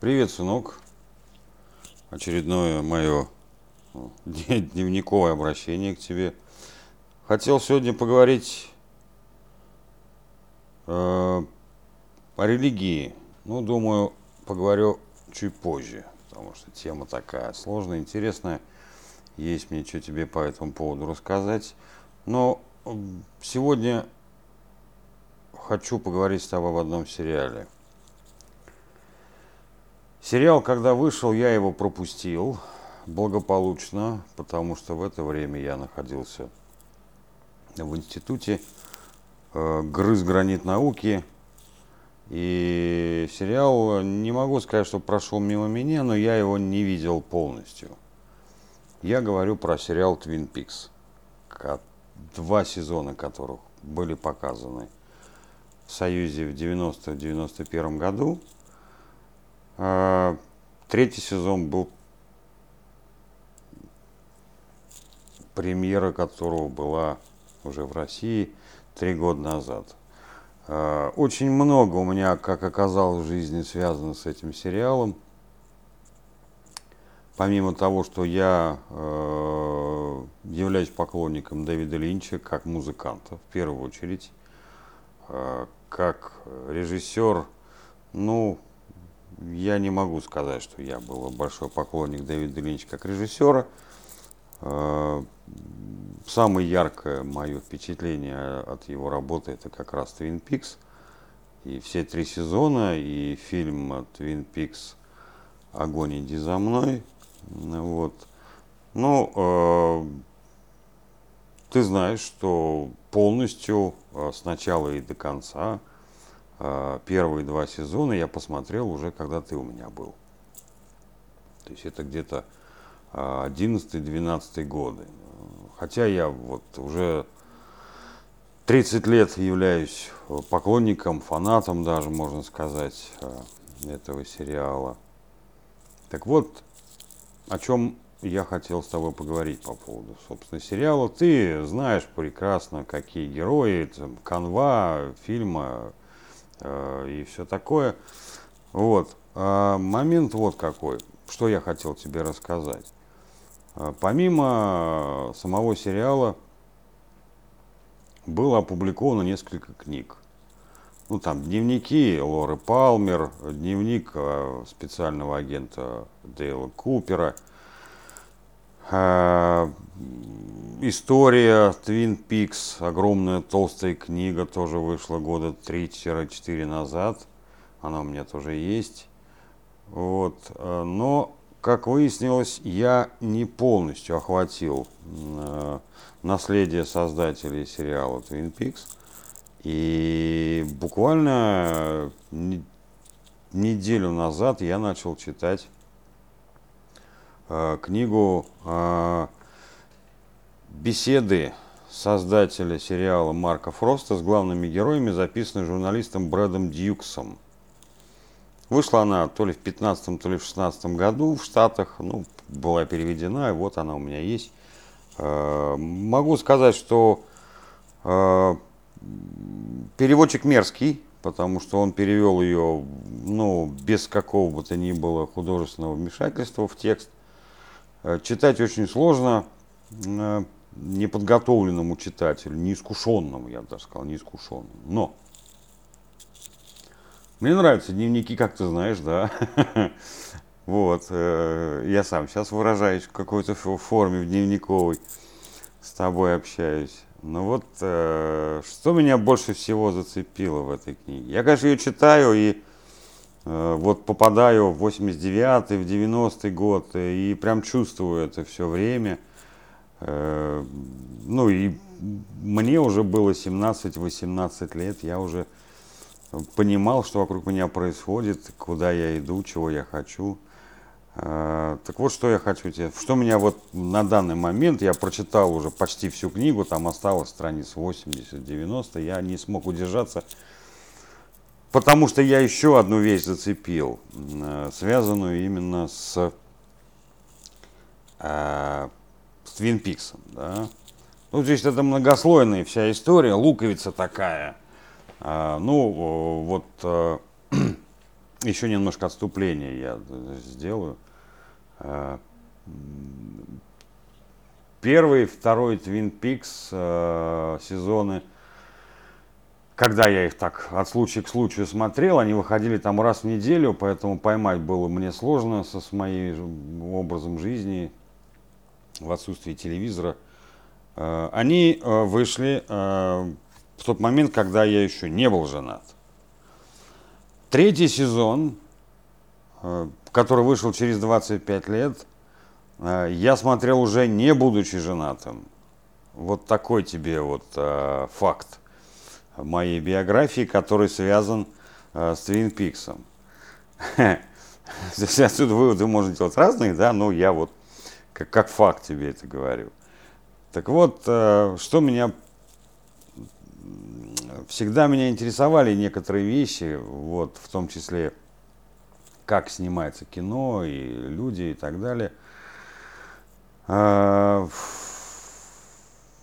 Привет, сынок. Очередное мое ну, дневниковое обращение к тебе. Хотел сегодня поговорить э, о религии. Ну, думаю, поговорю чуть позже, потому что тема такая сложная, интересная. Есть мне что тебе по этому поводу рассказать. Но сегодня хочу поговорить с тобой об одном сериале – Сериал, когда вышел, я его пропустил благополучно, потому что в это время я находился в институте, э, грыз гранит науки. И сериал, не могу сказать, что прошел мимо меня, но я его не видел полностью. Я говорю про сериал Twin Peaks, два сезона которых были показаны в Союзе в 90-91 году – третий сезон был премьера которого была уже в России три года назад. А, очень много у меня, как оказалось, в жизни связано с этим сериалом. Помимо того, что я э, являюсь поклонником Дэвида Линча как музыканта, в первую очередь, э, как режиссер, ну, я не могу сказать, что я был большой поклонник Дэвида Линча как режиссера. Э, самое яркое мое впечатление от его работы это как раз Twin Peaks. И все три сезона, и фильм Twin Peaks «Огонь, иди за мной». Вот. Ну, э, ты знаешь, что полностью э, с начала и до конца первые два сезона я посмотрел уже, когда ты у меня был. То есть это где-то 11-12 а, годы. Хотя я вот уже 30 лет являюсь поклонником, фанатом даже, можно сказать, этого сериала. Так вот, о чем я хотел с тобой поговорить по поводу, собственно, сериала. Ты знаешь прекрасно, какие герои, там, канва фильма, Э, и все такое. Вот. А момент вот какой, что я хотел тебе рассказать. А, помимо самого сериала было опубликовано несколько книг. Ну, там дневники Лоры Палмер, дневник э, специального агента Дейла Купера, История Twin Peaks, огромная толстая книга, тоже вышла года 3-4 назад. Она у меня тоже есть. Вот. Э, но, как выяснилось, я не полностью охватил э, наследие создателей сериала Twin Peaks. И буквально неделю назад я начал читать э, книгу Беседы создателя сериала Марка Фроста с главными героями записаны журналистом Брэдом Дьюксом. Вышла она то ли в 15 то ли в 16 году в Штатах, ну, была переведена, и вот она у меня есть. Э, могу сказать, что э, переводчик мерзкий, потому что он перевел ее, ну, без какого бы то ни было художественного вмешательства в текст. Э, читать очень сложно неподготовленному читателю, неискушенному, я бы даже сказал, неискушенному. Но мне нравятся дневники, как ты знаешь, да. Вот, э, я сам сейчас выражаюсь в какой-то форме в дневниковой, с тобой общаюсь. Но вот э, что меня больше всего зацепило в этой книге? Я, конечно, ее читаю и э, вот попадаю в 89-й, в 90-й год и прям чувствую это все время – Э, ну и мне уже было 17-18 лет, я уже понимал, что вокруг меня происходит, куда я иду, чего я хочу. Э, так вот, что я хочу тебе, что меня вот на данный момент, я прочитал уже почти всю книгу, там осталось страниц 80-90, я не смог удержаться, потому что я еще одну вещь зацепил, э, связанную именно с с Твин Пиксом, да. Ну, здесь это многослойная вся история, луковица такая. А, ну, вот, а, еще немножко отступления я сделаю. Э, первый, второй Twin Peaks э, сезоны, когда я их так от случая к случаю смотрел, они выходили там раз в неделю, поэтому поймать было мне сложно со с моим образом жизни в отсутствии телевизора. Э, они вышли в тот момент, когда я еще не был женат. Третий сезон, э, который вышел через 25 лет, э, я смотрел уже не будучи женатым. Вот такой тебе вот э, факт моей биографии, который связан с Твин Пиксом. Здесь отсюда выводы можно делать разные, да, но я вот как, как факт тебе это говорю. Так вот, что меня всегда меня интересовали некоторые вещи, вот, в том числе, как снимается кино и люди и так далее.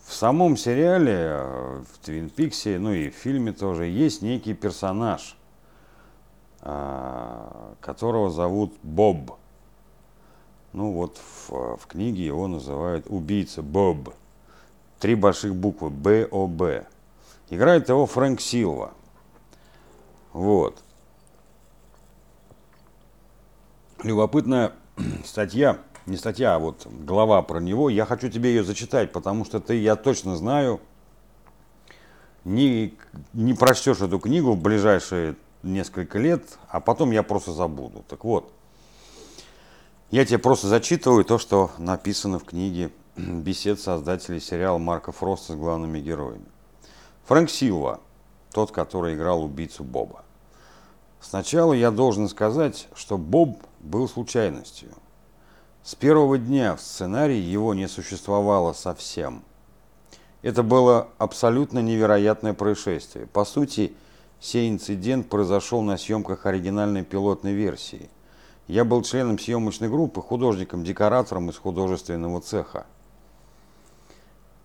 В самом сериале, в Твин Пиксе, ну и в фильме тоже, есть некий персонаж, а, которого зовут Боб. Ну вот в, в книге его называют убийца Боб. Три больших буквы Б О Б. Играет его Фрэнк Силва. Вот. Любопытная статья, не статья, а вот глава про него. Я хочу тебе ее зачитать, потому что ты, я точно знаю, не, не прочтешь эту книгу в ближайшие несколько лет, а потом я просто забуду. Так вот, я тебе просто зачитываю то, что написано в книге бесед создателей сериала Марка Фроста с главными героями. Фрэнк Силва, тот, который играл убийцу Боба. Сначала я должен сказать, что Боб был случайностью. С первого дня в сценарии его не существовало совсем. Это было абсолютно невероятное происшествие. По сути, сей инцидент произошел на съемках оригинальной пилотной версии. Я был членом съемочной группы, художником-декоратором из художественного цеха.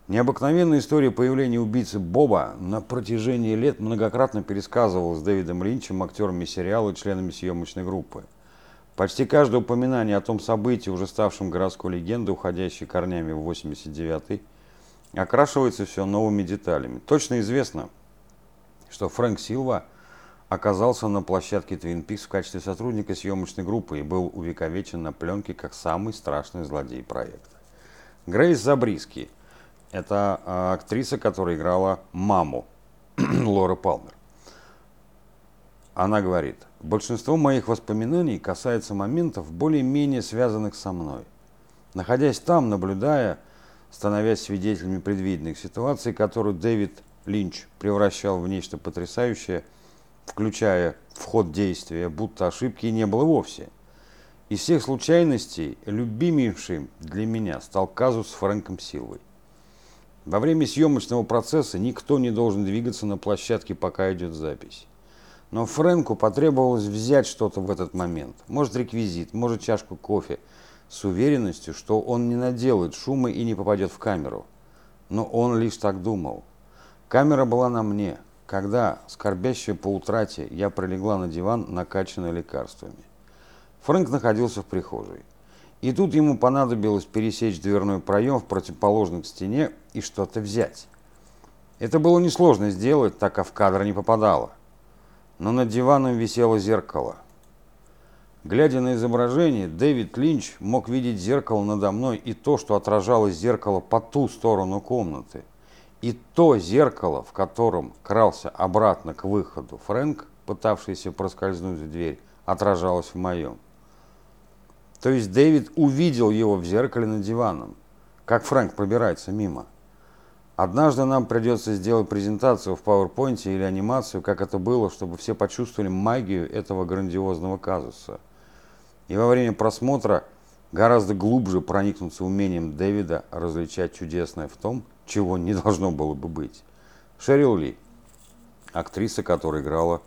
Необыкновенная история появления убийцы Боба на протяжении лет многократно пересказывалась Дэвидом Линчем, актерами сериала и членами съемочной группы. Почти каждое упоминание о том событии, уже ставшем городской легендой, уходящей корнями в 89-й, окрашивается все новыми деталями. Точно известно, что Фрэнк Силва оказался на площадке Twin Peaks в качестве сотрудника съемочной группы и был увековечен на пленке как самый страшный злодей проекта. Грейс Забриски – это а, актриса, которая играла маму Лоры Палмер. Она говорит, большинство моих воспоминаний касается моментов, более-менее связанных со мной. Находясь там, наблюдая, становясь свидетелями предвиденных ситуаций, которые Дэвид Линч превращал в нечто потрясающее, включая вход действия, будто ошибки не было вовсе. Из всех случайностей любимейшим для меня стал казус с Фрэнком Силвой. Во время съемочного процесса никто не должен двигаться на площадке, пока идет запись. Но Фрэнку потребовалось взять что-то в этот момент. Может реквизит, может чашку кофе. С уверенностью, что он не наделает шума и не попадет в камеру. Но он лишь так думал. Камера была на мне, когда, скорбящая по утрате, я пролегла на диван, накачанный лекарствами. Фрэнк находился в прихожей. И тут ему понадобилось пересечь дверной проем в противоположной стене и что-то взять. Это было несложно сделать, так как в кадр не попадало. Но над диваном висело зеркало. Глядя на изображение, Дэвид Линч мог видеть зеркало надо мной и то, что отражалось зеркало по ту сторону комнаты. И то зеркало, в котором крался обратно к выходу Фрэнк, пытавшийся проскользнуть в дверь, отражалось в моем. То есть Дэвид увидел его в зеркале над диваном, как Фрэнк пробирается мимо. Однажды нам придется сделать презентацию в PowerPoint или анимацию, как это было, чтобы все почувствовали магию этого грандиозного казуса. И во время просмотра гораздо глубже проникнуться умением Дэвида различать чудесное в том, чего не должно было бы быть. Шерил Ли, актриса, которая играла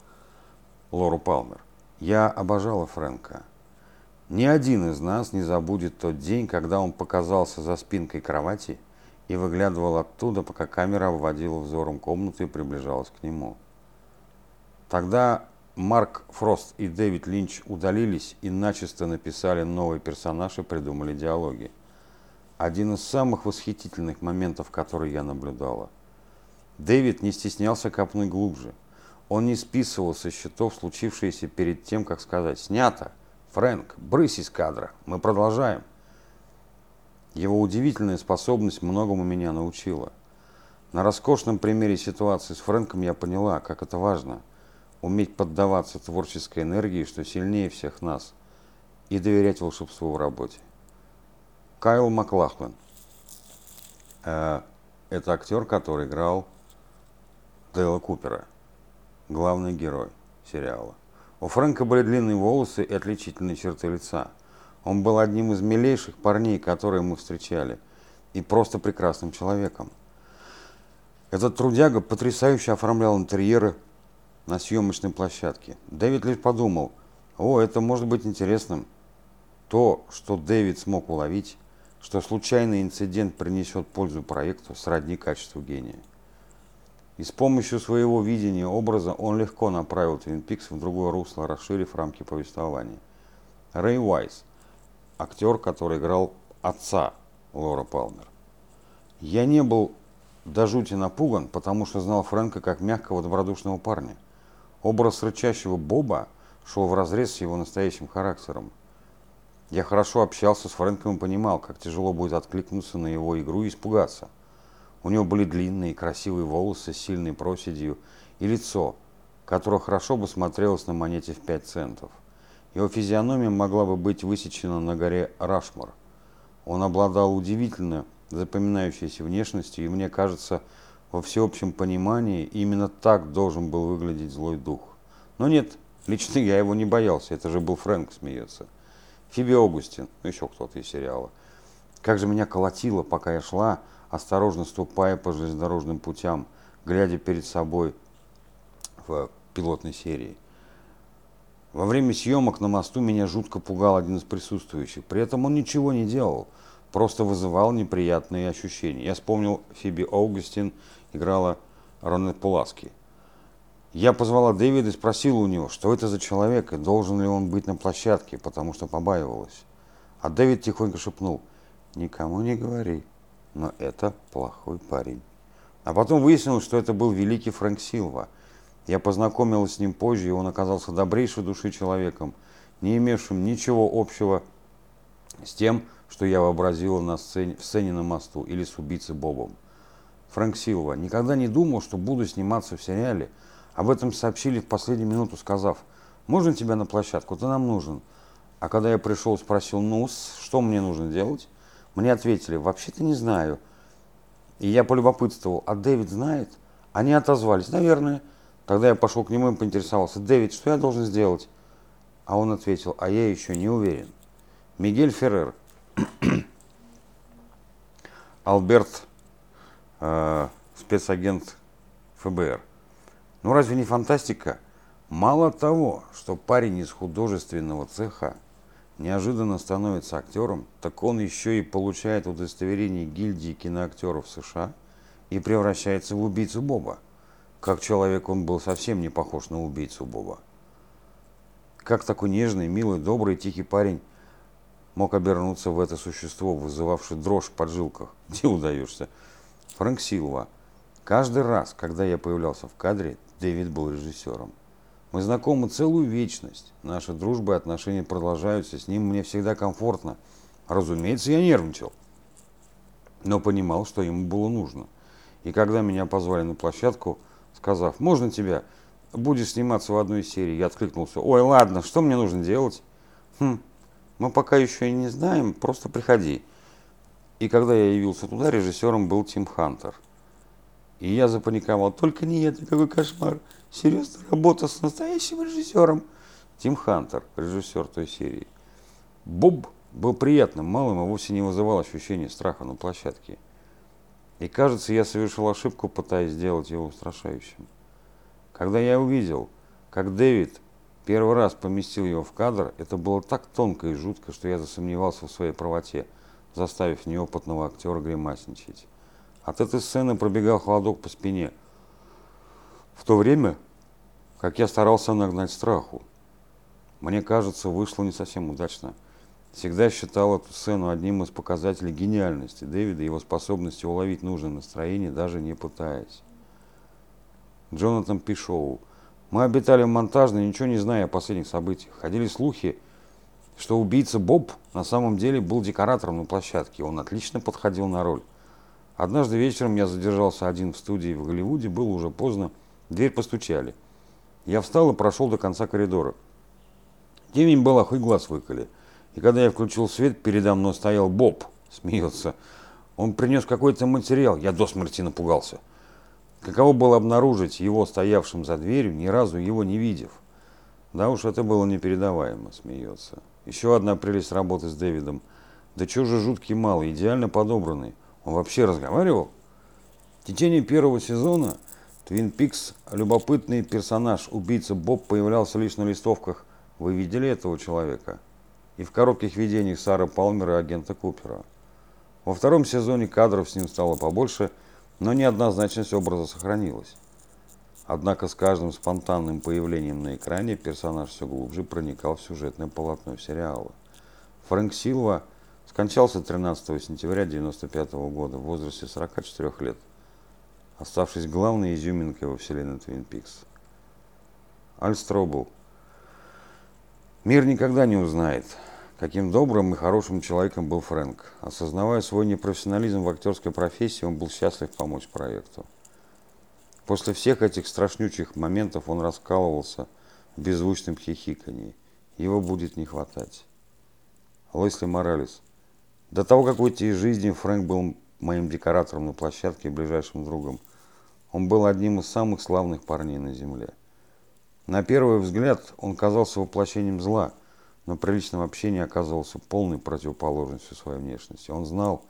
Лору Палмер. Я обожала Фрэнка. Ни один из нас не забудет тот день, когда он показался за спинкой кровати и выглядывал оттуда, пока камера обводила взором комнату и приближалась к нему. Тогда Марк Фрост и Дэвид Линч удалились и начисто написали новый персонаж и придумали диалоги. Один из самых восхитительных моментов, который я наблюдала. Дэвид не стеснялся копнуть глубже. Он не списывал со счетов случившееся перед тем, как сказать «Снято! Фрэнк, брысь из кадра! Мы продолжаем!» Его удивительная способность многому меня научила. На роскошном примере ситуации с Фрэнком я поняла, как это важно – уметь поддаваться творческой энергии, что сильнее всех нас, и доверять волшебству в работе. Кайл Маклахлен. Э, это актер, который играл Дейла Купера, главный герой сериала. У Фрэнка были длинные волосы и отличительные черты лица. Он был одним из милейших парней, которые мы встречали, и просто прекрасным человеком. Этот трудяга потрясающе оформлял интерьеры на съемочной площадке. Дэвид лишь подумал, о, это может быть интересным. То, что Дэвид смог уловить, что случайный инцидент принесет пользу проекту, сродни качеству гения. И с помощью своего видения образа он легко направил Твин Пикс в другое русло, расширив рамки повествования. Рэй Уайс, актер, который играл отца Лора Палмер. Я не был до жути напуган, потому что знал Фрэнка как мягкого добродушного парня. Образ рычащего Боба шел вразрез с его настоящим характером. Я хорошо общался с Фрэнком и понимал, как тяжело будет откликнуться на его игру и испугаться. У него были длинные красивые волосы с сильной проседью и лицо, которое хорошо бы смотрелось на монете в 5 центов. Его физиономия могла бы быть высечена на горе Рашмар. Он обладал удивительно запоминающейся внешностью, и мне кажется, во всеобщем понимании именно так должен был выглядеть злой дух. Но нет, лично я его не боялся, это же был Фрэнк, смеется. Фиби Огустин, ну еще кто-то из сериала. Как же меня колотило, пока я шла, осторожно ступая по железнодорожным путям, глядя перед собой в пилотной серии. Во время съемок на мосту меня жутко пугал один из присутствующих. При этом он ничего не делал, просто вызывал неприятные ощущения. Я вспомнил Фиби Огустин играла Ронет Пуласки. Я позвала Дэвида и спросила у него, что это за человек и должен ли он быть на площадке, потому что побаивалась. А Дэвид тихонько шепнул, никому не говори, но это плохой парень. А потом выяснилось, что это был великий Фрэнк Силва. Я познакомилась с ним позже, и он оказался добрейшей души человеком, не имевшим ничего общего с тем, что я вообразила на сцене, в сцене на мосту или с убийцей Бобом. Фрэнк Силва. Никогда не думал, что буду сниматься в сериале. Об этом сообщили в последнюю минуту, сказав, можно тебя на площадку, ты нам нужен. А когда я пришел, спросил, ну, что мне нужно делать? Мне ответили, вообще-то не знаю. И я полюбопытствовал, а Дэвид знает? Они отозвались, наверное. Тогда я пошел к нему и поинтересовался, Дэвид, что я должен сделать? А он ответил, а я еще не уверен. Мигель Феррер. Альберт э, спецагент ФБР. Ну разве не фантастика? Мало того, что парень из художественного цеха неожиданно становится актером, так он еще и получает удостоверение гильдии киноактеров США и превращается в убийцу Боба. Как человек он был совсем не похож на убийцу Боба. Как такой нежный, милый, добрый, тихий парень мог обернуться в это существо, вызывавшее дрожь в поджилках? Где удаешься? Фрэнк Силва. Каждый раз, когда я появлялся в кадре, Дэвид был режиссером. Мы знакомы целую вечность. Наши дружбы и отношения продолжаются. С ним мне всегда комфортно. Разумеется, я нервничал. Но понимал, что ему было нужно. И когда меня позвали на площадку, сказав, можно тебя, будешь сниматься в одной серии, я откликнулся, ой, ладно, что мне нужно делать? Хм, мы пока еще и не знаем, просто приходи. И когда я явился туда, режиссером был Тим Хантер. И я запаниковал. Только не это, какой кошмар. Серьезно, работа с настоящим режиссером. Тим Хантер, режиссер той серии. Боб был приятным малым и вовсе не вызывал ощущения страха на площадке. И кажется, я совершил ошибку, пытаясь сделать его устрашающим. Когда я увидел, как Дэвид первый раз поместил его в кадр, это было так тонко и жутко, что я засомневался в своей правоте – заставив неопытного актера гримасничать. От этой сцены пробегал холодок по спине. В то время как я старался нагнать страху. Мне кажется, вышло не совсем удачно. Всегда считал эту сцену одним из показателей гениальности Дэвида и его способности уловить нужное настроение, даже не пытаясь. Джонатан Пишоу. Мы обитали в монтажной, ничего не зная о последних событиях. Ходили слухи, что убийца Боб на самом деле был декоратором на площадке. Он отлично подходил на роль. Однажды вечером я задержался один в студии в Голливуде, было уже поздно, дверь постучали. Я встал и прошел до конца коридора. Темень была, хоть глаз выколи. И когда я включил свет, передо мной стоял Боб, смеется. Он принес какой-то материал, я до смерти напугался. Каково было обнаружить его стоявшим за дверью, ни разу его не видев. Да уж, это было непередаваемо, смеется. Еще одна прелесть работы с Дэвидом. Да чего же жуткий малый, идеально подобранный. Он вообще разговаривал? В течение первого сезона Твин Пикс любопытный персонаж, убийца Боб, появлялся лишь на листовках. Вы видели этого человека? И в коротких видениях Сары Палмера и агента Купера. Во втором сезоне кадров с ним стало побольше, но неоднозначность образа сохранилась. Однако с каждым спонтанным появлением на экране персонаж все глубже проникал в сюжетное полотно сериала. Фрэнк Силва скончался 13 сентября 1995 года в возрасте 44 лет, оставшись главной изюминкой во вселенной Твин Пикс. Аль Стробл. Мир никогда не узнает, каким добрым и хорошим человеком был Фрэнк. Осознавая свой непрофессионализм в актерской профессии, он был счастлив помочь проекту. После всех этих страшнючих моментов он раскалывался в беззвучном хихикании. Его будет не хватать. Лесли Моралес. До того, как уйти из жизни, Фрэнк был моим декоратором на площадке и ближайшим другом. Он был одним из самых славных парней на земле. На первый взгляд он казался воплощением зла, но при личном общении оказывался полной противоположностью своей внешности. Он знал,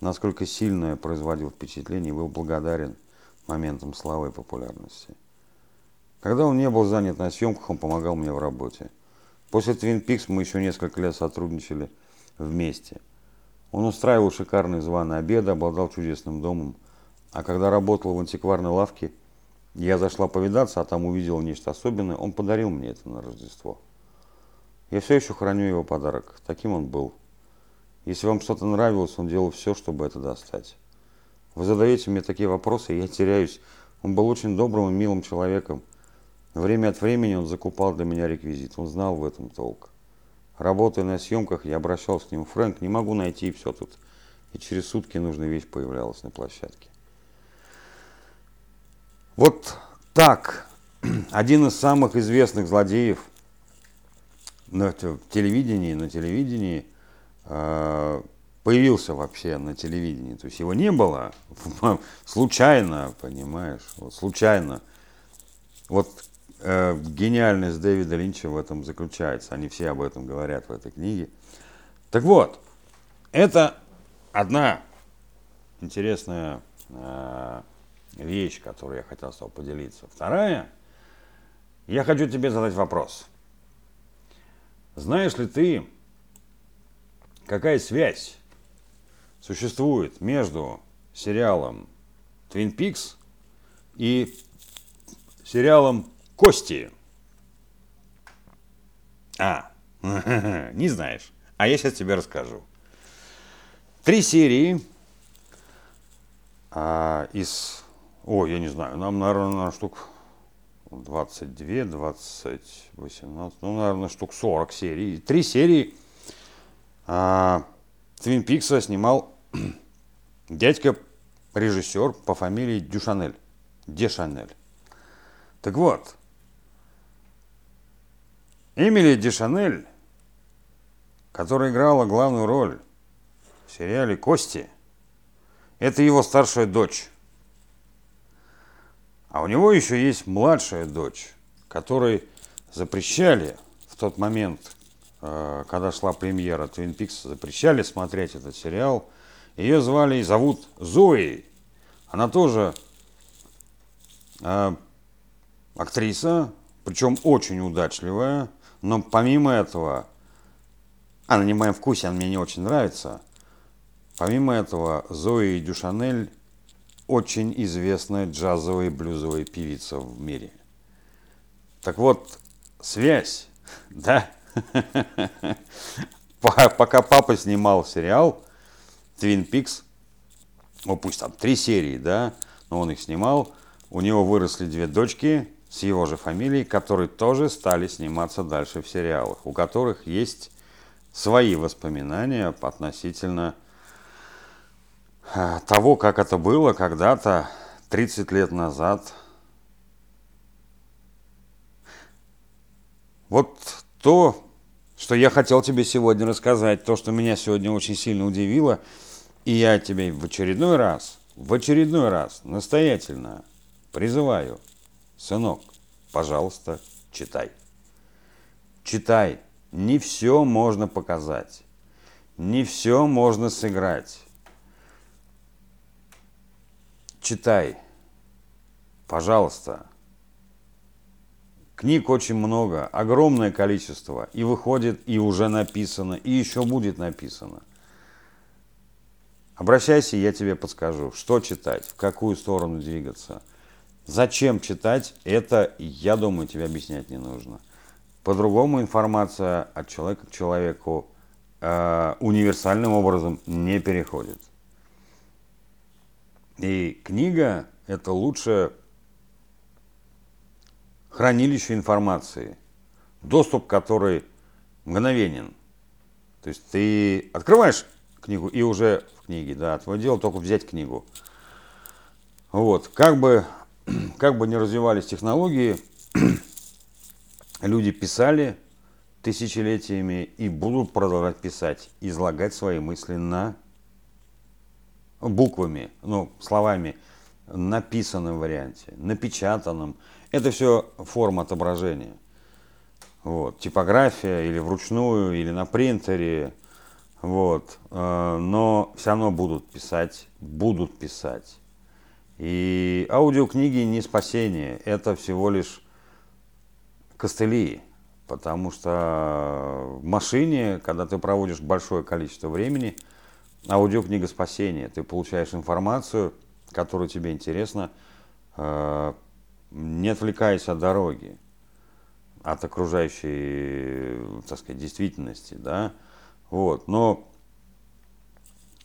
насколько сильно я производил впечатление и был благодарен – моментом славы и популярности. Когда он не был занят на съемках, он помогал мне в работе. После Twin Peaks мы еще несколько лет сотрудничали вместе. Он устраивал шикарные званые обеды, обладал чудесным домом. А когда работал в антикварной лавке, я зашла повидаться, а там увидела нечто особенное, он подарил мне это на Рождество. Я все еще храню его подарок. Таким он был. Если вам что-то нравилось, он делал все, чтобы это достать. Вы задаете мне такие вопросы, и я теряюсь. Он был очень добрым и милым человеком. Время от времени он закупал для меня реквизит. Он знал в этом толк. Работая на съемках, я обращался к нему. Фрэнк, не могу найти все тут. И через сутки нужная вещь появлялась на площадке. Вот так. Один из самых известных злодеев на телевидении, на телевидении э, появился вообще на телевидении. То есть его не было случайно, понимаешь, вот случайно. Вот э, гениальность Дэвида Линча в этом заключается. Они все об этом говорят в этой книге. Так вот, это одна интересная э, вещь, которую я хотел с тобой поделиться. Вторая, я хочу тебе задать вопрос. Знаешь ли ты, какая связь существует между сериалом Twin Peaks и сериалом Кости. А, не знаешь. А я сейчас тебе расскажу. Три серии а, из... О, я не знаю, нам, наверное, на штук 22, 20, 18, ну, наверное, штук 40 серий. Три серии а, Твин Пикса снимал дядька режиссер по фамилии Дюшанель. Дешанель. Так вот, Эмили Дешанель, которая играла главную роль в сериале «Кости», это его старшая дочь. А у него еще есть младшая дочь, которой запрещали в тот момент, Э, когда шла премьера Twin Peaks, запрещали смотреть этот сериал. Ее звали и зовут Зои. Она тоже э, актриса, причем очень удачливая. Но помимо этого, она не в моем вкусе, она мне не очень нравится. Помимо этого, Зои Так вот, связь, да? Пока папа снимал сериал Twin Peaks, ну пусть там три серии, да, но он их снимал, у него выросли две дочки с его же фамилией, которые тоже стали сниматься дальше в сериалах, у которых есть свои воспоминания относительно того, как это было когда-то 30 лет назад. Вот то, что я хотел тебе сегодня рассказать, то, что меня сегодня очень сильно удивило, и я тебе в очередной раз, в очередной раз настоятельно призываю, сынок, пожалуйста, читай. Читай. Не все можно показать. Не все можно сыграть. Читай. Пожалуйста. Книг очень много, огромное количество. И выходит, и уже написано, и еще будет написано. Обращайся, я тебе подскажу, что читать, в какую сторону двигаться. Зачем читать, это, я думаю, тебе объяснять не нужно. По-другому информация от человека к человеку э, универсальным образом не переходит. И книга – это лучшее хранилище информации, доступ которой мгновенен. То есть ты открываешь книгу и уже в книге, да, твое дело только взять книгу. Вот, как бы, как бы не развивались технологии, люди писали тысячелетиями и будут продолжать писать, излагать свои мысли на буквами, ну, словами, написанном варианте, напечатанном. Это все форма отображения. Вот, типография или вручную, или на принтере. Вот, э, но все равно будут писать, будут писать. И аудиокниги не спасение, это всего лишь костыли, потому что в машине, когда ты проводишь большое количество времени, аудиокнига спасения, ты получаешь информацию, которая тебе интересна, э, не отвлекаясь от дороги, от окружающей, так сказать, действительности, да, вот, но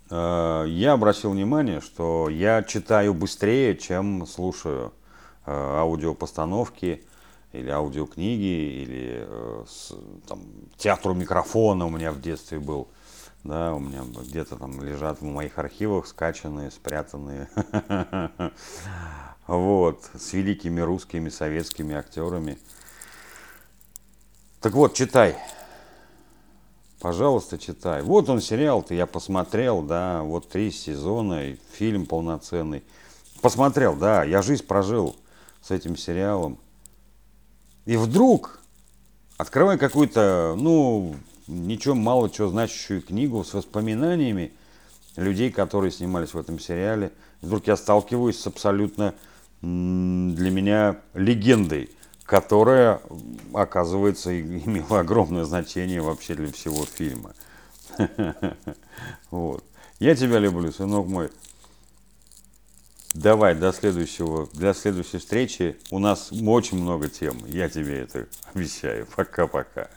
э, я обратил внимание, что я читаю быстрее, чем слушаю э, аудиопостановки, или аудиокниги, или э, с, там, театру микрофона у меня в детстве был. Да, у меня где-то там лежат в моих архивах скачанные, спрятанные. Вот, с великими русскими, советскими актерами. Так вот, читай. Пожалуйста, читай. Вот он сериал-то, я посмотрел, да, вот три сезона, фильм полноценный. Посмотрел, да, я жизнь прожил с этим сериалом. И вдруг, открывая какую-то, ну, ничего мало чего значащую книгу с воспоминаниями людей, которые снимались в этом сериале, вдруг я сталкиваюсь с абсолютно для меня легендой, которая, оказывается, имела огромное значение вообще для всего фильма. Вот. Я тебя люблю, сынок мой. Давай до следующего, для следующей встречи. У нас очень много тем. Я тебе это обещаю. Пока-пока.